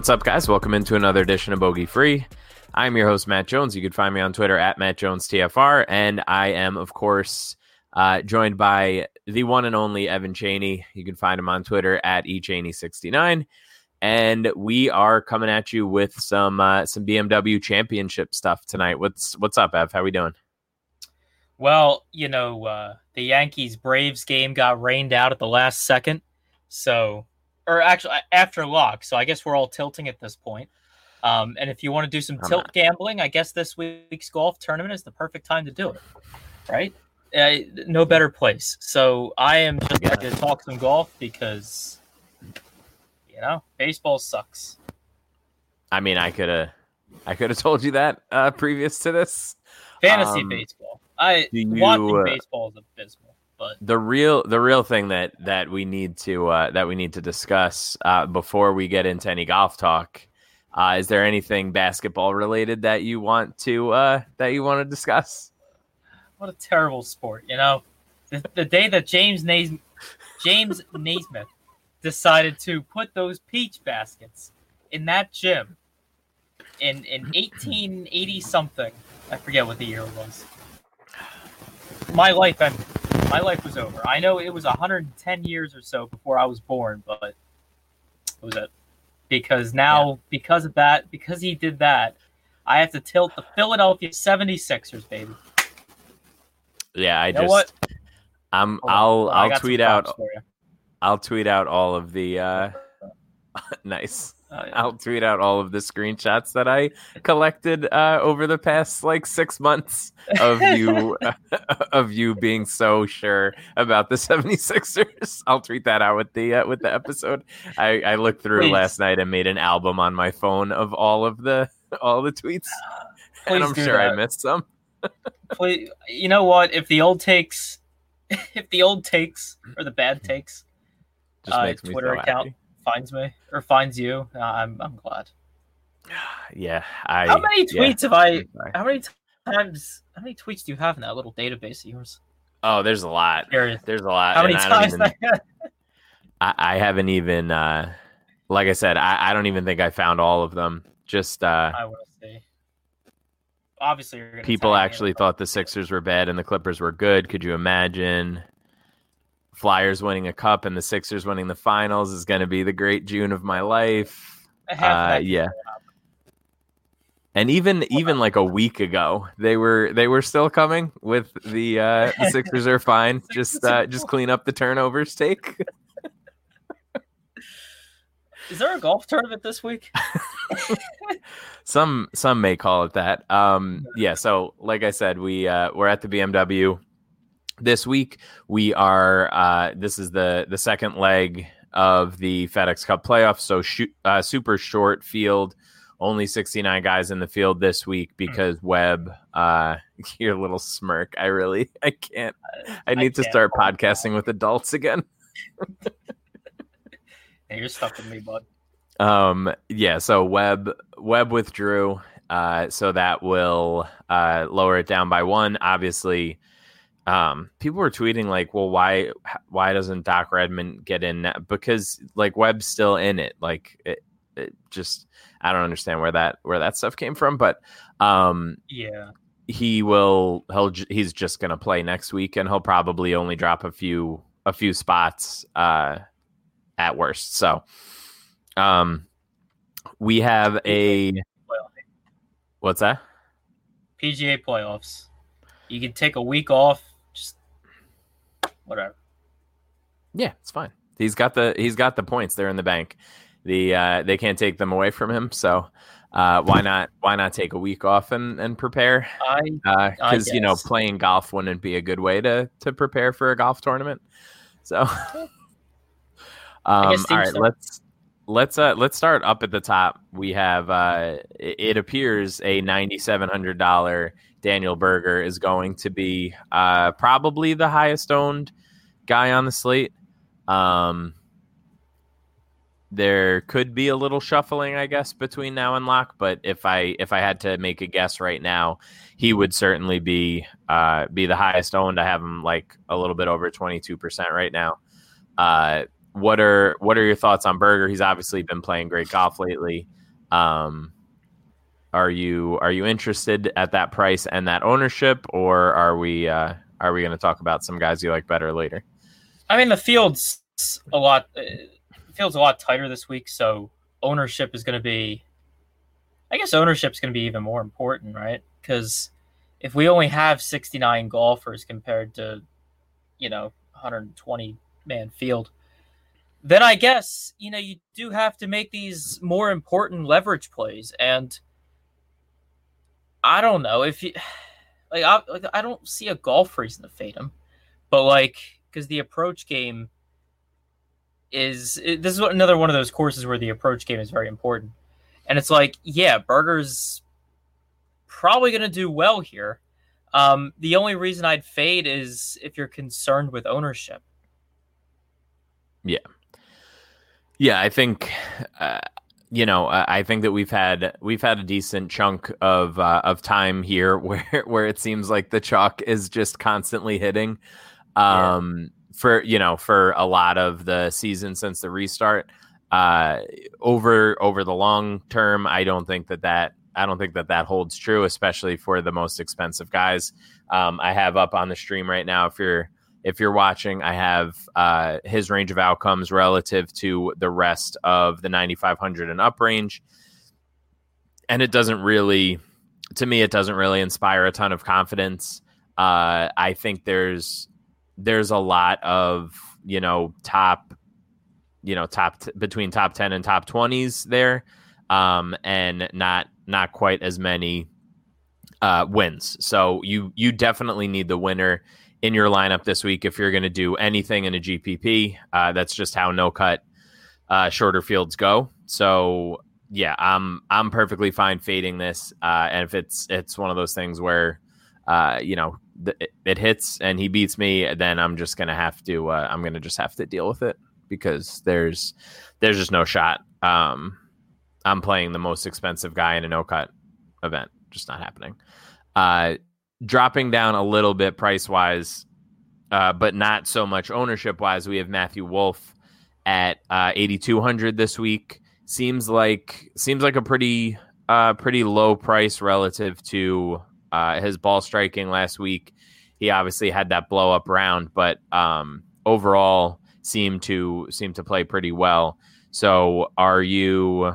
What's up, guys? Welcome into another edition of Bogey Free. I'm your host, Matt Jones. You can find me on Twitter at Matt Jones TFR, and I am, of course, uh, joined by the one and only Evan Cheney. You can find him on Twitter at ECheney69. And we are coming at you with some uh, some BMW Championship stuff tonight. What's what's up, Ev? How we doing? Well, you know, uh, the Yankees Braves game got rained out at the last second, so or actually after lock. So I guess we're all tilting at this point. Um, and if you want to do some I'm tilt not. gambling, I guess this week's golf tournament is the perfect time to do it, right? Uh, no better place. So I am just Yeah. going to talk some golf because, you know, baseball sucks. I mean, I could have I could have told you that uh, previous to this. Fantasy Um, baseball. I you, watching uh, baseball is abysmal, but the real the real thing that that we need to uh, that we need to discuss uh, before we get into any golf talk uh, is there anything basketball related that you want to uh, that you want to discuss what a terrible sport. You know, the, the day that James Naism- James Naismith decided to put those peach baskets in that gym in in 1880 something. I forget what the year was. My life ended. My life was over. I know it was 110 years or so before I was born, but it was it because now because of that because he did that, I have to tilt the Philadelphia 76ers, baby. yeah i You know just what? i'm Hold i'll on, i'll tweet out props for you. i'll tweet out all of the uh nice yeah. I'll tweet out all of the screenshots that I collected uh, over the past like six months of you of you being so sure about the 76ers. I'll tweet that out with the uh, with the episode. I, I looked through Please. last night and made an album on my phone of all of the all the tweets, and I'm sure I missed some. Please, you know what? If the old takes, if the old takes or the bad takes Just uh, makes me Twitter so account happy. Finds me or finds you, uh, I'm I'm glad. Yeah, I. How many yeah, tweets have I? How many times? How many tweets do you have in that little database of yours? Oh, there's a lot. There's a lot. How many and I times? even- I, I haven't even uh like I said, I, I don't even think I found all of them. Just uh I want to see. Obviously, you're gonna people tag me in actually thought the Sixers were bad and the Clippers were good. Could you imagine Flyers winning a cup and the Sixers winning the finals is gonna be the great June of my life. Uh, yeah. And even even like a week ago, they were they were still coming with the uh the Sixers are fine. Just uh just clean up the turnovers take. Is there a golf tournament this week? some some may call it that um yeah so like i said we uh we're at the bmw this week we are uh this is the the second leg of the fedex cup playoffs. So shoot, uh, super short field. Only 69 guys in the field this week because webb uh your little smirk. I really i can't i need to can't start podcasting with adults again. Hey, you're stuck with me, bud. Um, yeah, so Webb Webb withdrew, uh, so that will uh, lower it down by one. Obviously, um, people were tweeting like, "Well, why why doesn't Doc Redman get in?" now? Because like Webb's still in it. Like, it, it just I don't understand where that where that stuff came from, but um, Yeah. he will he'll he's just gonna play next week, and he'll probably only drop a few a few spots uh, at worst. So, um, we have a what's that? PGA playoffs. You can take a week off. Just whatever. Yeah, it's fine. He's got the he's got the points. They're in the bank. The uh, they can't take them away from him. So uh, why not why not take a week off and and prepare? I Because you know playing golf wouldn't be a good way to to prepare for a golf tournament. So, um, guess all teams right, start- let's let's uh let's start up at the top. We have uh it, it appears a ninety seven hundred dollar Daniel Berger is going to be uh probably the highest owned guy on the slate. Um, there could be a little shuffling, I guess, between now and lock. But if I if I had to make a guess right now, he would certainly be uh, be the highest owned. I have him like a little bit over twenty two percent right now. Uh, what are what are your thoughts on Berger? He's obviously been playing great golf lately. Um, are you are you interested at that price and that ownership, or are we uh, are we going to talk about some guys you like better later? I mean, the field's a lot. Uh, field's a lot tighter this week, so ownership is going to be. I guess ownership is going to be even more important, right? Because if we only have 69 golfers compared to, you know, 120 man field, then I guess you know you do have to make these more important leverage plays, and I don't know if you like. I, like, I don't see a golf reason to fade him, but like because the approach game is it, this is what, another one of those courses where the approach game is very important, and it's like yeah, Berger's probably going to do well here. Um, the only reason I'd fade is if you're concerned with ownership. Yeah, Yeah, I think uh, you know I think that we've had we've had a decent chunk of uh, of time here where where it seems like the chalk is just constantly hitting. Um, for you know for a lot of the season since the restart. Uh, over over the long term, I don't think that that I don't think that that holds true, especially for the most expensive guys. Um, I have up on the stream right now. If you're if you're watching, I have uh, his range of outcomes relative to the rest of the 9500 and up range, and it doesn't really, to me, it doesn't really inspire a ton of confidence. Uh, I think there's there's a lot of you know top you know top t- between top 10 and top 20s there um and not not quite as many uh wins. So you you definitely need the winner in your lineup this week if you're going to do anything in a gpp uh that's just how no cut uh shorter fields go. So yeah i'm i'm perfectly fine fading this uh and if it's it's one of those things where uh you know it hits and he beats me then i'm just gonna have to uh, i'm gonna just have to deal with it because there's there's just no shot. Um i'm playing the most expensive guy in a no cut event just not happening. Uh dropping down a little bit price wise uh but not so much ownership wise we have matthew wolff at uh 8200 this week. Seems like seems like a pretty uh pretty low price relative to uh his ball striking last week he obviously had that blow up round but um overall seem to seem to play pretty well so are you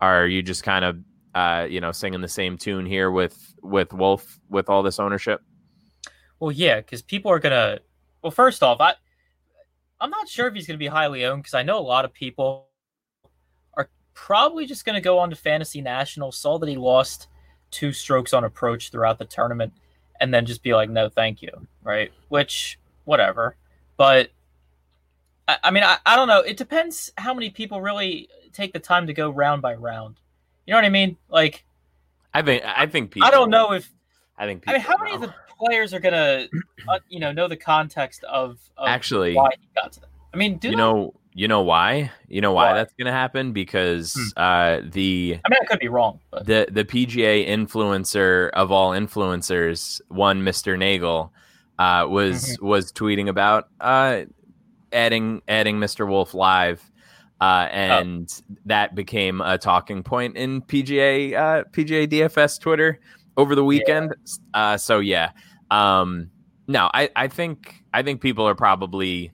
are you just kind of uh you know singing the same tune here with with wolff with all this ownership Well, yeah, because people are gonna. Well, first off, I I'm not sure if he's gonna be highly owned because I know a lot of people are probably just gonna go on to Fantasy National, saw that he lost two strokes on approach throughout the tournament, and then just be like, no, thank you, right? Which, whatever. But I, I mean, I, I don't know. It depends how many people really take the time to go round by round. You know what I mean? Like, i think i think people I don't know if i think I mean, how many of the players are gonna, uh, you know, know the context of, of actually why he got to them? I mean, do you they? know you know why you know why, Why? that's gonna happen because Hmm. uh the I mean, I could be wrong, but the the pga influencer of all influencers one mr nagel uh was Mm-hmm. was tweeting about uh adding adding mr wolff live uh, and oh. that became a talking point in PGA uh, PGA DFS Twitter over the weekend. Yeah. Uh, so yeah, um, no, I, I think I think people are probably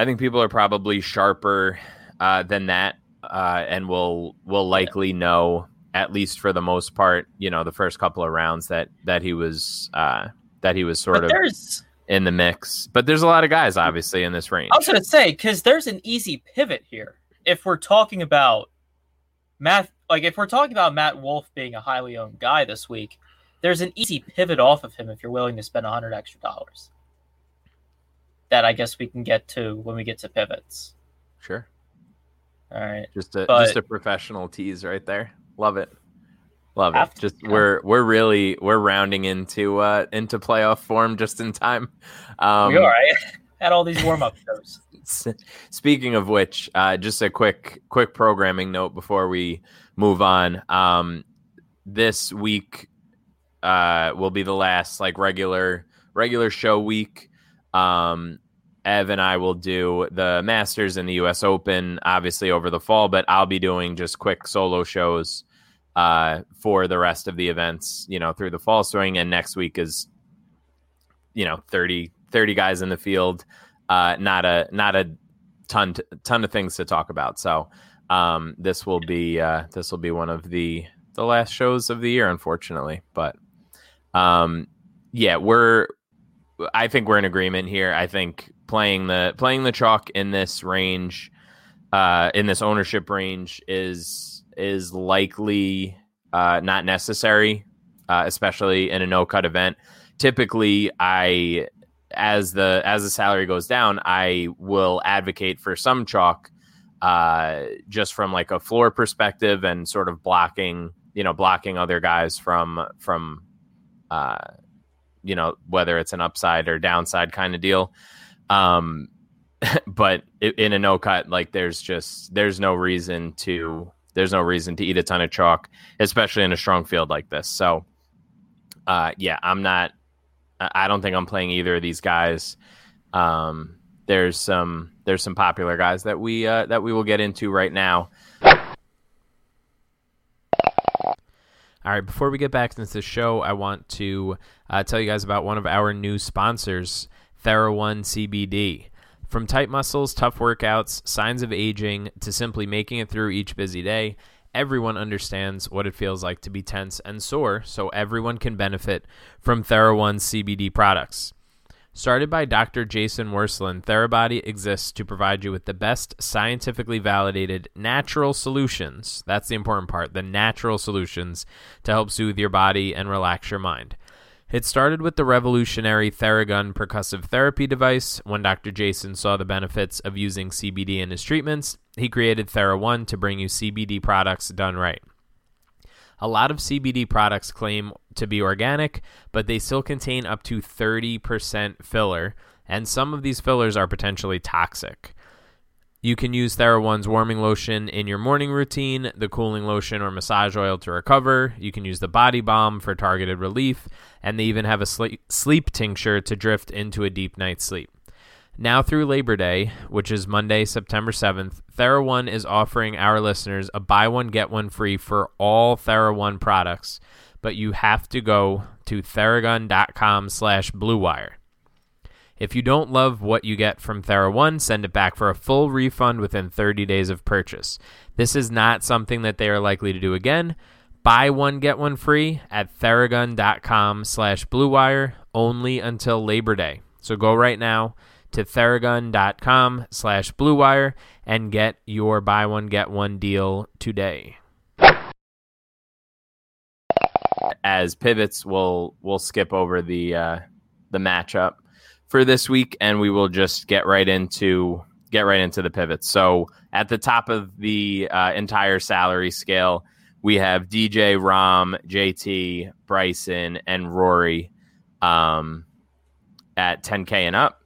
I think people are probably sharper uh, than that, uh, and will will likely know at least for the most part, you know, the first couple of rounds that that he was uh, that he was sort but of there's in the mix. But there's a lot of guys obviously in this range. I was going to say because there's an easy pivot here. If we're talking about Matt, like if we're talking about Matt Wolff being a highly owned guy this week, there's an easy pivot off of him if you're willing to spend a hundred extra dollars. That I guess we can get to when we get to pivots. Sure. All right. Just a but, just a professional tease right there. Love it. Love it. Just we're we're really we're rounding into uh into playoff form just in time. Um, we are. I had all these warm up shows. Speaking of which, uh, just a quick quick programming note before we move on. Um, this week uh, will be the last like regular regular show week. Um, Ev and I will do the Masters and the U.S. Open, obviously over the fall, but I'll be doing just quick solo shows uh, for the rest of the events, you know, through the fall swing. And next week is, you know, 30, 30 guys in the field. Uh, not a not a ton to, ton of things to talk about. So um, this will be uh, this will be one of the the last shows of the year, unfortunately. But um, yeah, we're I think we're in agreement here. I think playing the playing the chalk in this range, uh, in this ownership range is is likely uh, not necessary, uh, especially in a no cut event. Typically, I as the as the salary goes down, I will advocate for some chalk, uh, just from like a floor perspective and sort of blocking, you know, blocking other guys from from uh, you know, whether it's an upside or downside kind of deal. Um, but in a no cut, like there's just there's no reason to there's no reason to eat a ton of chalk, especially in a strong field like this. So, uh, yeah, I'm not. I don't think I'm playing either of these guys. Um, there's some there's some popular guys that we uh, that we will get into right now. All right, before we get back into the show, I want to uh, tell you guys about one of our new sponsors, TheraOne CBD. From tight muscles, tough workouts, signs of aging, to simply making it through each busy day, everyone understands what it feels like to be tense and sore, so everyone can benefit from TheraOne CBD products. Started by Dr. Jason Wersland, Therabody exists to provide you with the best scientifically validated natural solutions. That's the important part the natural solutions to help soothe your body and relax your mind. It started with the revolutionary Theragun percussive therapy device. When Dr. Jason saw the benefits of using CBD in his treatments, he created TheraOne to bring you CBD products done right. A lot of CBD products claim to be organic, but they still contain up to 30% filler, and some of these fillers are potentially toxic. You can use TheraOne's warming lotion in your morning routine, the cooling lotion or massage oil to recover. You can use the body balm for targeted relief, and they even have a sleep, tincture to drift into a deep night's sleep. Now through Labor Day, which is Monday, September 7th, TheraOne is offering our listeners a buy one, get one free for all TheraOne products, but you have to go to theragun.com slash bluewire. If you don't love what you get from TheraOne, send it back for a full refund within 30 days of purchase. This is not something that they are likely to do again. Buy one, get one free at theragun.com slash bluewire only until Labor Day. So go right now to theragun.com slash bluewire and get your buy one, get one deal today. As pivots, we'll we'll skip over the uh, the matchup for this week, and we will just get right into get right into the pivots. So at the top of the uh, entire salary scale, we have DJ, Rahm JT, Bryson, and Rory um, at 10K and up.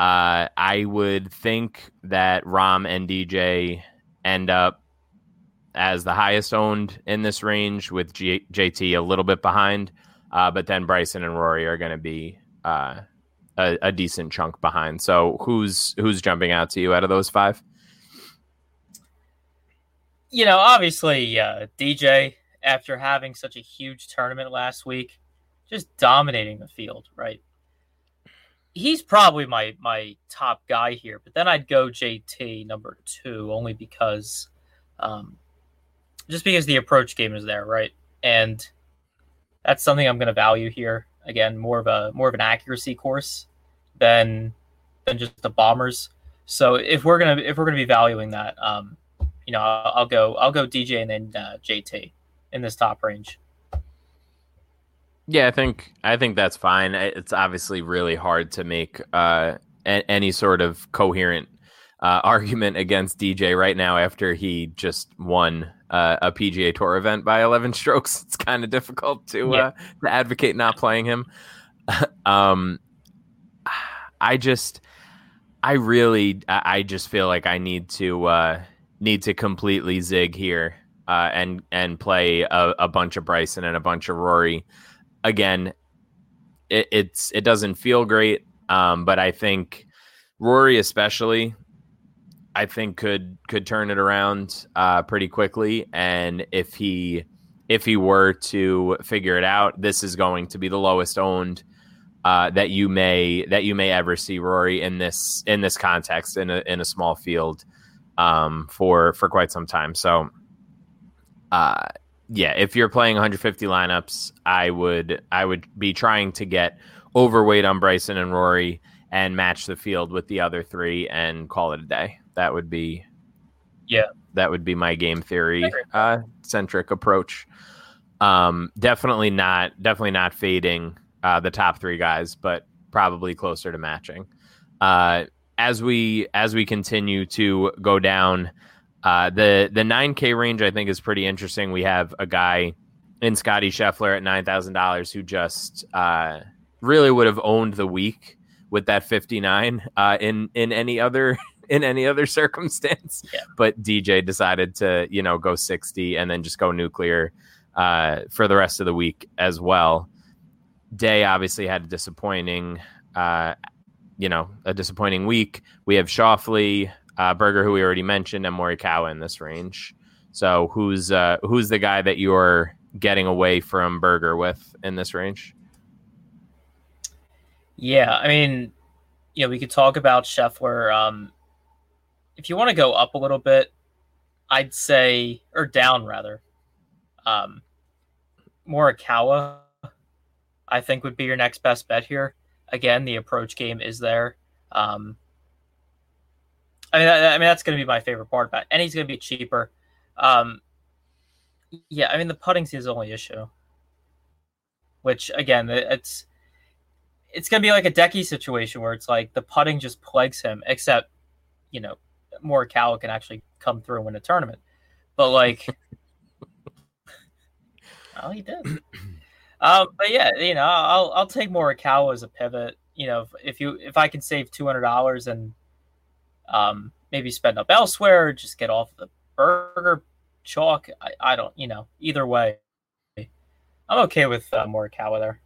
Uh, I would think that Rahm and DJ end up as the highest owned in this range, with G- JT a little bit behind. Uh, but then Bryson and Rory are going to be uh, a, a, decent chunk behind. So who's who's jumping out to you out of those five? you know, obviously, uh, DJ, after having such a huge tournament last week, just dominating the field, right? He's probably my my top guy here, but then I'd go JT number two only because, um, just because the approach game is there, right? And that's something I'm going to value here. Again, more of a more of an accuracy course than than just the bombers. So if we're gonna if we're gonna be valuing that, um, you know, I'll, I'll go I'll go DJ and then uh, JT in this top range. Yeah, I think I think that's fine. It's obviously really hard to make uh, a- any sort of coherent uh, argument against DJ right now after he just won uh, a PGA Tour event by 11 strokes. It's kind of difficult to Yeah. uh, to advocate not playing him. um, I just, I really, I I just feel like I need to uh, need to completely zig here uh, and and play a, a bunch of Bryson and a bunch of Rory. Again, it, it's it doesn't feel great, um, but I think Rory especially, I think could could turn it around uh, pretty quickly. And if he if he were to figure it out, this is going to be the lowest owned uh, that you may that you may ever see Rory in this in this context in a in a small field um, for for quite some time. So, uh, yeah, if you're playing 150 lineups, I would I would be trying to get overweight on Bryson and Rory and match the field with the other three and call it a day. That would be Yeah. that would be my game theory uh, centric approach. Um, definitely not definitely not fading uh, the top three guys, but probably closer to matching. Uh, as we as we continue to go down, uh, the the nine K range I think is pretty interesting. We have a guy in Scottie Scheffler at nine thousand dollars who just uh, really would have owned the week with that fifty nine uh, in in any other in any other circumstance. Yeah. But DJ decided to you know go sixty and then just go nuclear uh, for the rest of the week as well. Day obviously had a disappointing, uh, you know, a disappointing week. We have Scheffler, uh, Berger, who we already mentioned, and Morikawa in this range. So who's uh, who's the guy that you're getting away from Berger with in this range? Yeah, I mean, you know, we could talk about Scheffler. Um, if you want to go up a little bit, I'd say, or down rather, um, Morikawa, I think would be your next best bet here. Again, the approach game is there. Um, I mean, I, I mean that's going to be my favorite part about, it. and he's going to be cheaper. Um, yeah, I mean the putting's his only issue, which again, it's it's gonna be like a Decky situation where it's like the putting just plagues him, except you know Morikawa can actually come through and win a tournament. But like, oh, he did. Um, but yeah, you know, I'll I'll take Morikawa as a pivot. You know, if, if you if I can save two hundred dollars and um maybe spend up elsewhere, just get off the Berger chalk. I, I don't, you know, either way, I'm okay with uh, Morikawa there.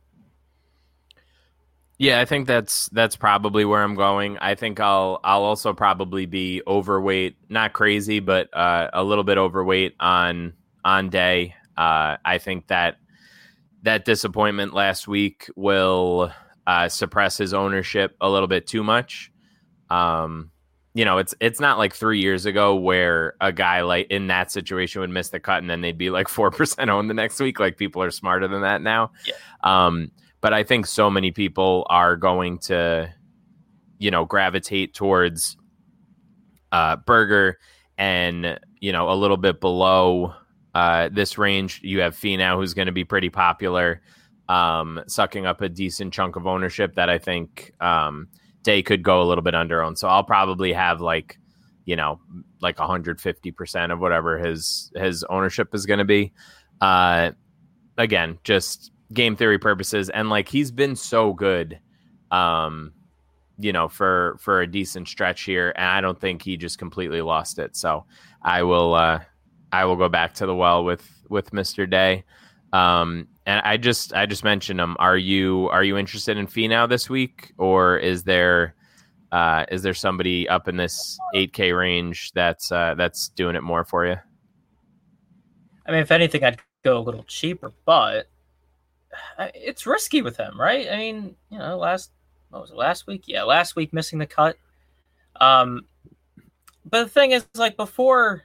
Yeah, I think that's that's probably where I'm going. I think I'll I'll also probably be overweight, not crazy, but uh, a little bit overweight on on day. Uh, I think that that disappointment last week will uh, suppress his ownership a little bit too much. Um, you know, it's it's not like three years ago where a guy like in that situation would miss the cut and then they'd be like four percent owned the next week. Like people are smarter than that now. Yeah. Um, but I think so many people are going to, you know, gravitate towards uh, Berger and you know a little bit below uh, this range. You have Finau, who's going to be pretty popular, um, sucking up a decent chunk of ownership that I think um, Day could go a little bit under owned. So I'll probably have like, you know, like 150 percent of whatever his his ownership is going to be. Uh, again, just game theory purposes, and like he's been so good. Um, you know, for for a decent stretch here, and I don't think he just completely lost it. So I will uh, I will go back to the well with with Mister Day. Um, and I just I just mentioned him. Are you are you interested in Finau this week, or is there uh, is there somebody up in this 8K range that's uh, that's doing it more for you? I mean, if anything, I'd go a little cheaper, but uh, it's risky with him, right? I mean, you know, last what was it last week? Yeah, last week missing the cut. Um, but the thing is, like before,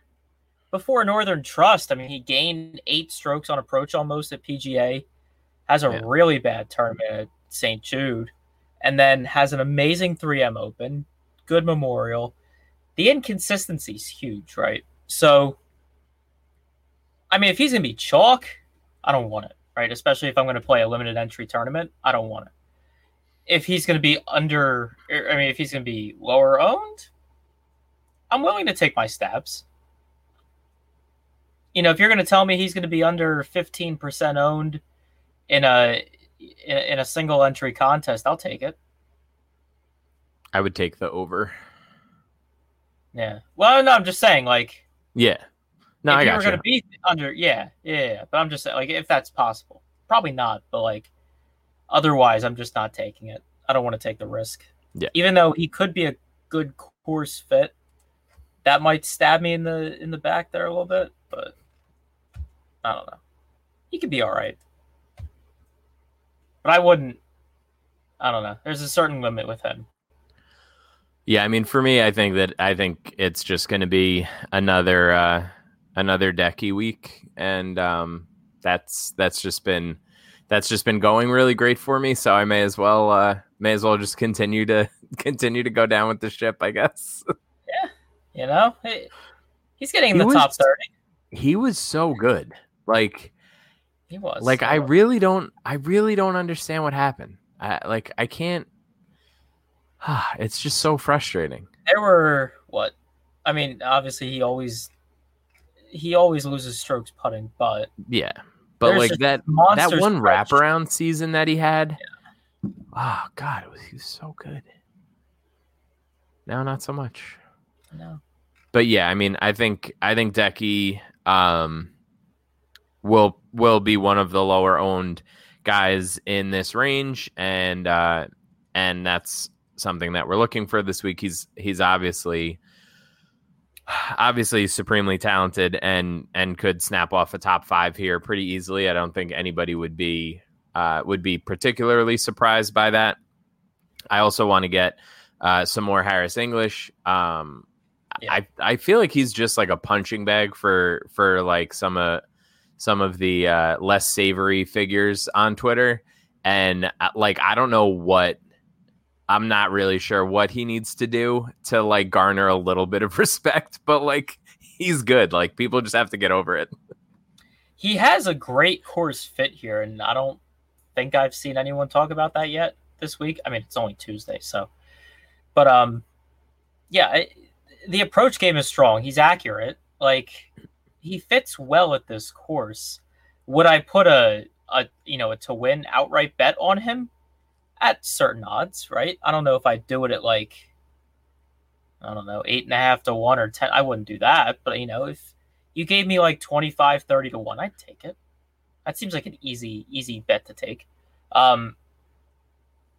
before Northern Trust, I mean, he gained eight strokes on approach almost at PGA, has a Yeah. really bad tournament at St. Jude, and then has an amazing 3M Open, good Memorial. The inconsistency is huge, right? So, I mean, if he's gonna be chalk, I don't want it, right? Especially if I'm gonna play a limited entry tournament, I don't want it. If he's gonna be under, er, I mean, if he's gonna be lower owned, I'm willing to take my stabs. You know, if you're going to tell me he's going to be under 15% owned in a in a single entry contest, I'll take it. I would take the over. Yeah. Well, no, I'm just saying, like, Yeah. No, I got were you. going to be under, yeah, yeah, yeah. But I'm just saying, like, if that's possible, probably not. But like, otherwise, I'm just not taking it. I don't want to take the risk. Yeah. Even though he could be a good course fit, that might stab me in the in the back there a little bit. But I don't know. He could be all right. But I wouldn't. I don't know. There's a certain limit with him. Yeah, I mean, for me, I think that I think it's just going to be another uh, another decky week, and um, that's that's just been that's just been going really great for me. So I may as well uh, may as well just continue to continue to go down with the ship, I guess. You know, He- he's getting He the was- top thirty. he was so good, like He was like He I was. really don't I really don't understand what happened. I, like I can't. It's just so frustrating. there were what i mean obviously he always he always loses strokes putting but Yeah, but like that that one stretch. wraparound season that he had. Oh God, it was, he was so good. Now, not so much. No But yeah, I mean, I think I think Decky um, will will be one of the lower owned guys in this range, and uh, and that's something that we're looking for this week. He's he's obviously obviously supremely talented and and could snap off a top five here pretty easily. I don't think anybody would be uh, would be particularly surprised by that. I also want to get uh, some more Harris English. Um, Yeah. I I feel like he's just like a punching bag for for like some uh, some of the uh, less savory figures on Twitter, and uh, like I don't know what. I'm not really sure what he needs to do to like garner a little bit of respect, but like he's good. Like people just have to get over it. he has a great horse fit here and i don't think i've seen anyone talk about that yet this week i mean it's only tuesday so but um yeah I, the approach game is strong. He's accurate. Like he fits well at this course. Would i put a a you know a to win outright bet on him? At certain odds right? I don't know if i'd do it at like i don't know eight and a half to one or ten. I wouldn't do that but you know if you gave me like 25 30 to 1 i'd take it. That seems like an easy easy bet to take. Um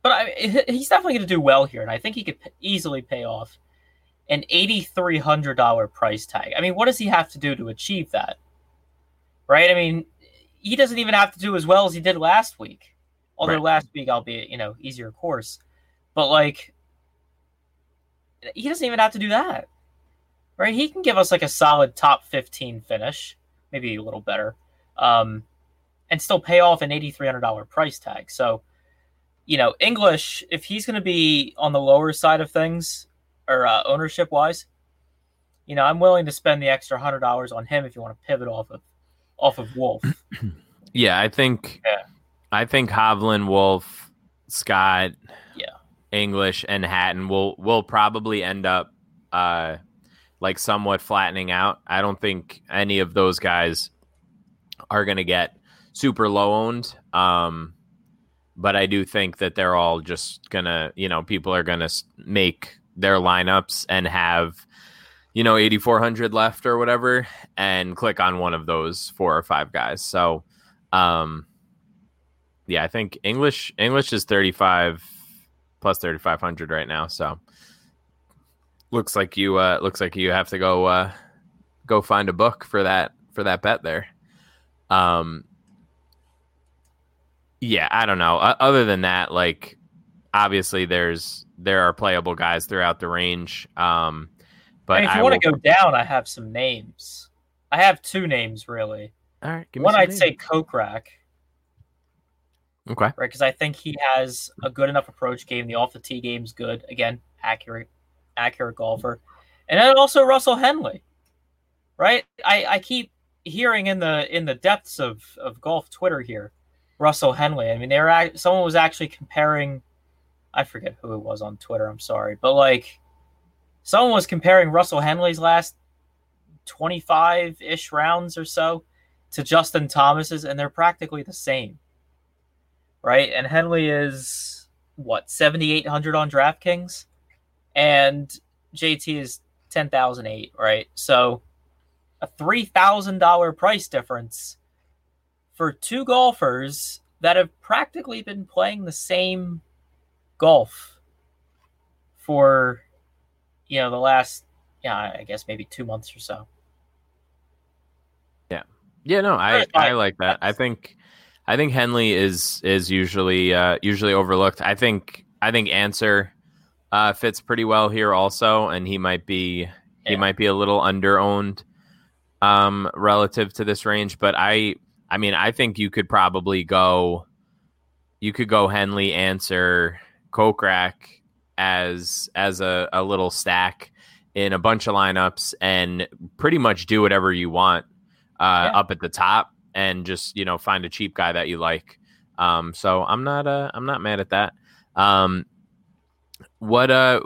but I, he's definitely going to do well here and i think he could p- easily pay off an $8300 price tag i mean what does he have to do to achieve that right i mean he doesn't even have to do as well as he did last week although Right. last week albeit you know easier course but like he doesn't even have to do that right? He can give us like a solid top 15 finish, maybe a little better, um, and still pay off an $8,300 price tag. So, you know, English, if he's going to be on the lower side of things or uh, ownership wise, you know, I'm willing to spend the extra hundred dollars on him if you want to pivot off of off of Wolff. Yeah, I think Yeah. I think Hovland, Wolff, Scott, Yeah. English, and Hatton will will probably end up uh like somewhat flattening out. I don't think any of those guys are gonna get super low owned. Um but I do think that they're all just gonna, you know, people are gonna make their lineups and have, you know, 8,400 left or whatever, and click on one of those four or five guys. So, um, yeah, I think English English is 35 plus 3,500 right now. So, looks like you uh looks like you have to go uh go find a book for that for that bet there. Um, yeah, I don't know. Other than that, like obviously there's there are playable guys throughout the range. Um, but Hey, if you want to go down, I have some names. I have two names really. all right, give me One I'd names. say Kokrak, okay. right? Because I think he has a good enough approach game. The off the tee game's good. Again, accurate, accurate golfer, and then also Russell Henley, right? I, I keep hearing in the in the depths of of golf Twitter here, Russell Henley. I mean, they were someone was actually comparing. I forget who it was on Twitter. I'm sorry, but like, someone was comparing Russell Henley's last 25 ish rounds or so to Justin Thomas's, and they're practically the same right? And Henley is what seventy eight hundred on DraftKings, and JT is ten thousand eight, right? So a three thousand dollar price difference for two golfers that have practically been playing the same golf for you know the last yeah I guess maybe two months or so. Yeah, Yeah no, I I like that. I think I think Henley is is usually uh, usually overlooked. I think I think Ancer uh, fits pretty well here also, and he might be he Yeah. might be a little under owned um, relative to this range. But I I mean I think you could probably go you could go Henley Ancer Kokrak as as a, a little stack in a bunch of lineups and pretty much do whatever you want uh, Yeah. up at the top and just you know find a cheap guy that you like. Um, so I'm not uh, I'm not mad at that. Um, what uh,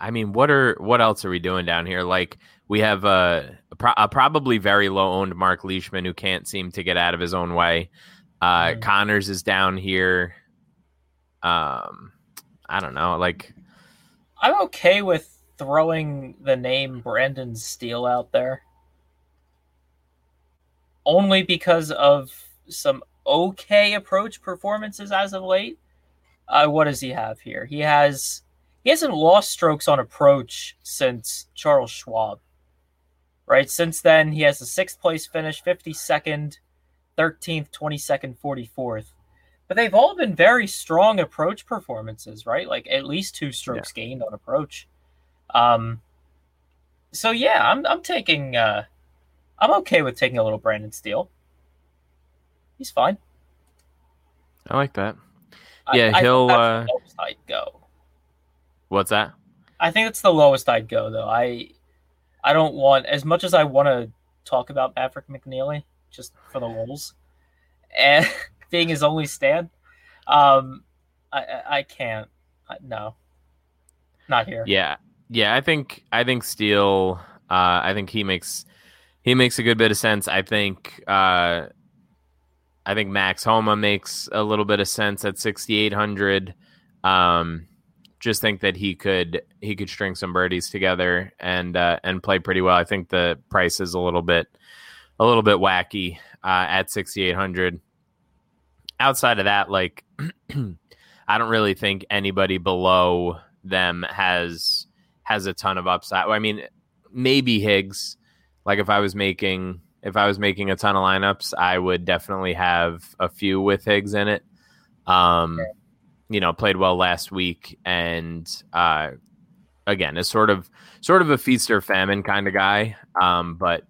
I mean, what are what else are we doing down here? Like we have a, a, pro- a probably very low owned Mark Leishman who can't seem to get out of his own way. Uh, Mhm. Conners is down here. Um, I don't know, like I'm okay with throwing the name Brendan Steele out there. Only because of some okay approach performances as of late. Uh, what does he have here? He has he hasn't lost strokes on approach since Charles Schwab. Right? Since then he has a sixth place finish, 52nd, 13th, 22nd, 44th. But they've all been very strong approach performances, right? Like at least two strokes gained on approach. Um, so yeah, I'm I'm taking uh, I'm okay with taking a little Brendan Steele. He's fine. I like that. Yeah, I, he'll, that's uh, I'd go. What's that? I think it's the lowest I'd go though. I I don't want as much as I want to talk about Maverick McNealy just for the lulz and being his only stand. Um, I I, can't. No, not here. Yeah, yeah. I think I think Steele. Uh, I think he makes he makes a good bit of sense. I think uh, I think Max Homa makes a little bit of sense at sixty eight hundred. Um, just think that he could he could string some birdies together and uh, and play pretty well. I think the price is a little bit a little bit wacky uh, at sixty eight hundred. Outside of that, like I don't really think anybody below them has has a ton of upside. I mean, maybe Higgs. Like if I was making if I was making a ton of lineups, I would definitely have a few with Higgs in it. Um, you know, played well last week, and uh, again, is sort of sort of a feast or famine kind of guy. Um, but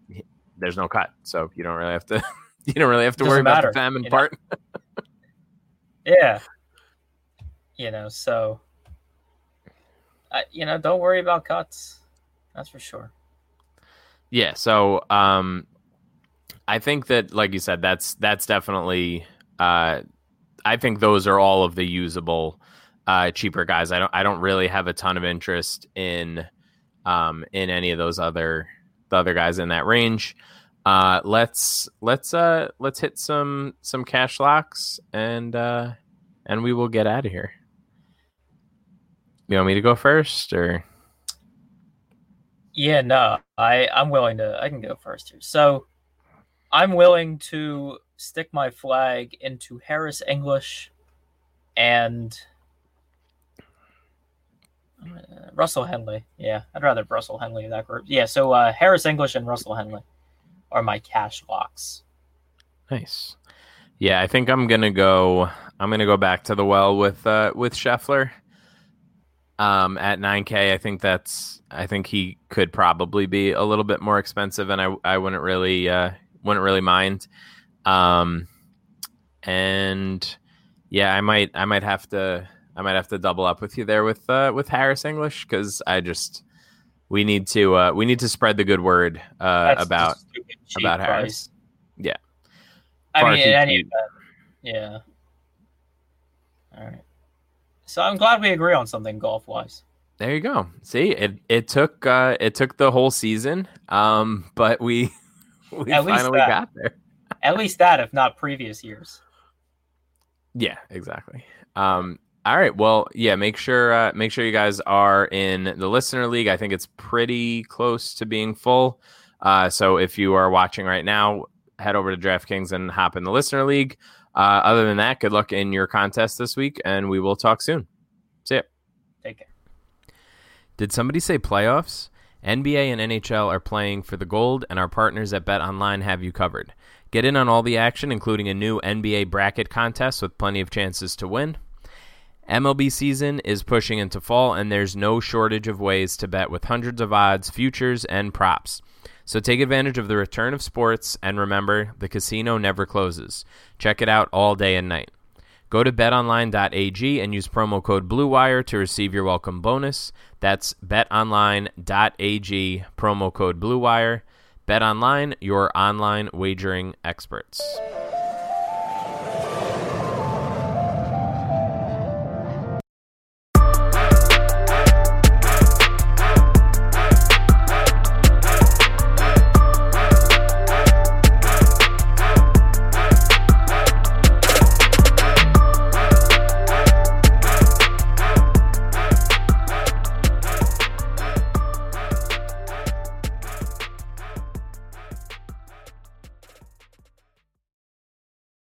there's no cut, so you don't really have to you don't really have to Doesn't worry about the famine you know? part. Yeah. You know, so you know, don't worry about cuts. That's for sure. Yeah, so um I think that like you said that's that's definitely uh I think those are all of the usable uh cheaper guys. I don't I don't really have a ton of interest in um in any of those other the other guys in that range. Uh let's let's uh let's hit some some cash locks and uh and we will get out of here. You want me to go first or Yeah, no, I I'm willing to. I can go first here. So, I'm willing to stick my flag into Harris English and uh, Russell Henley. Yeah, I'd rather Russell Henley in that group. Yeah, so uh, Harris English and Russell Henley are my cash locks. Nice. Yeah, I think I'm gonna go. I'm gonna go back to the well with uh, with Scheffler. Um, at 9K, I think that's. I think he could probably be a little bit more expensive, and I I wouldn't really uh, wouldn't really mind. Um, and yeah, I might I might have to I might have to double up with you there with uh, with Harris English because I just we need to uh, we need to spread the good word uh, about about price. Harris. Yeah. I mean, any event, yeah. All right. So I'm glad we agree on something golf wise. There you go. See, it it took uh, it took the whole season, um, but we we At finally got there. At least that, if not previous years. Yeah, exactly. Um, all right. Well, yeah. Make sure uh, make sure you guys are in the listener league. I think it's pretty close to being full. Uh, so if you are watching right now, head over to DraftKings and hop in the listener league. Uh, other than that, good luck in your contest this week, and we will talk soon. See ya. Take care. Did somebody say playoffs? NBA and NHL are playing for the gold, and our partners at Bet Online have you covered. Get in on all the action, including a new NBA bracket contest with plenty of chances to win. MLB season is pushing into fall, and there's no shortage of ways to bet with hundreds of odds, futures, and props. So take advantage of the return of sports, and remember, the casino never closes. Check it out all day and night. Go to betonline.ag and use promo code BLUEWIRE to receive your welcome bonus. That's betonline.ag, promo code BLUEWIRE. BetOnline, your online wagering experts.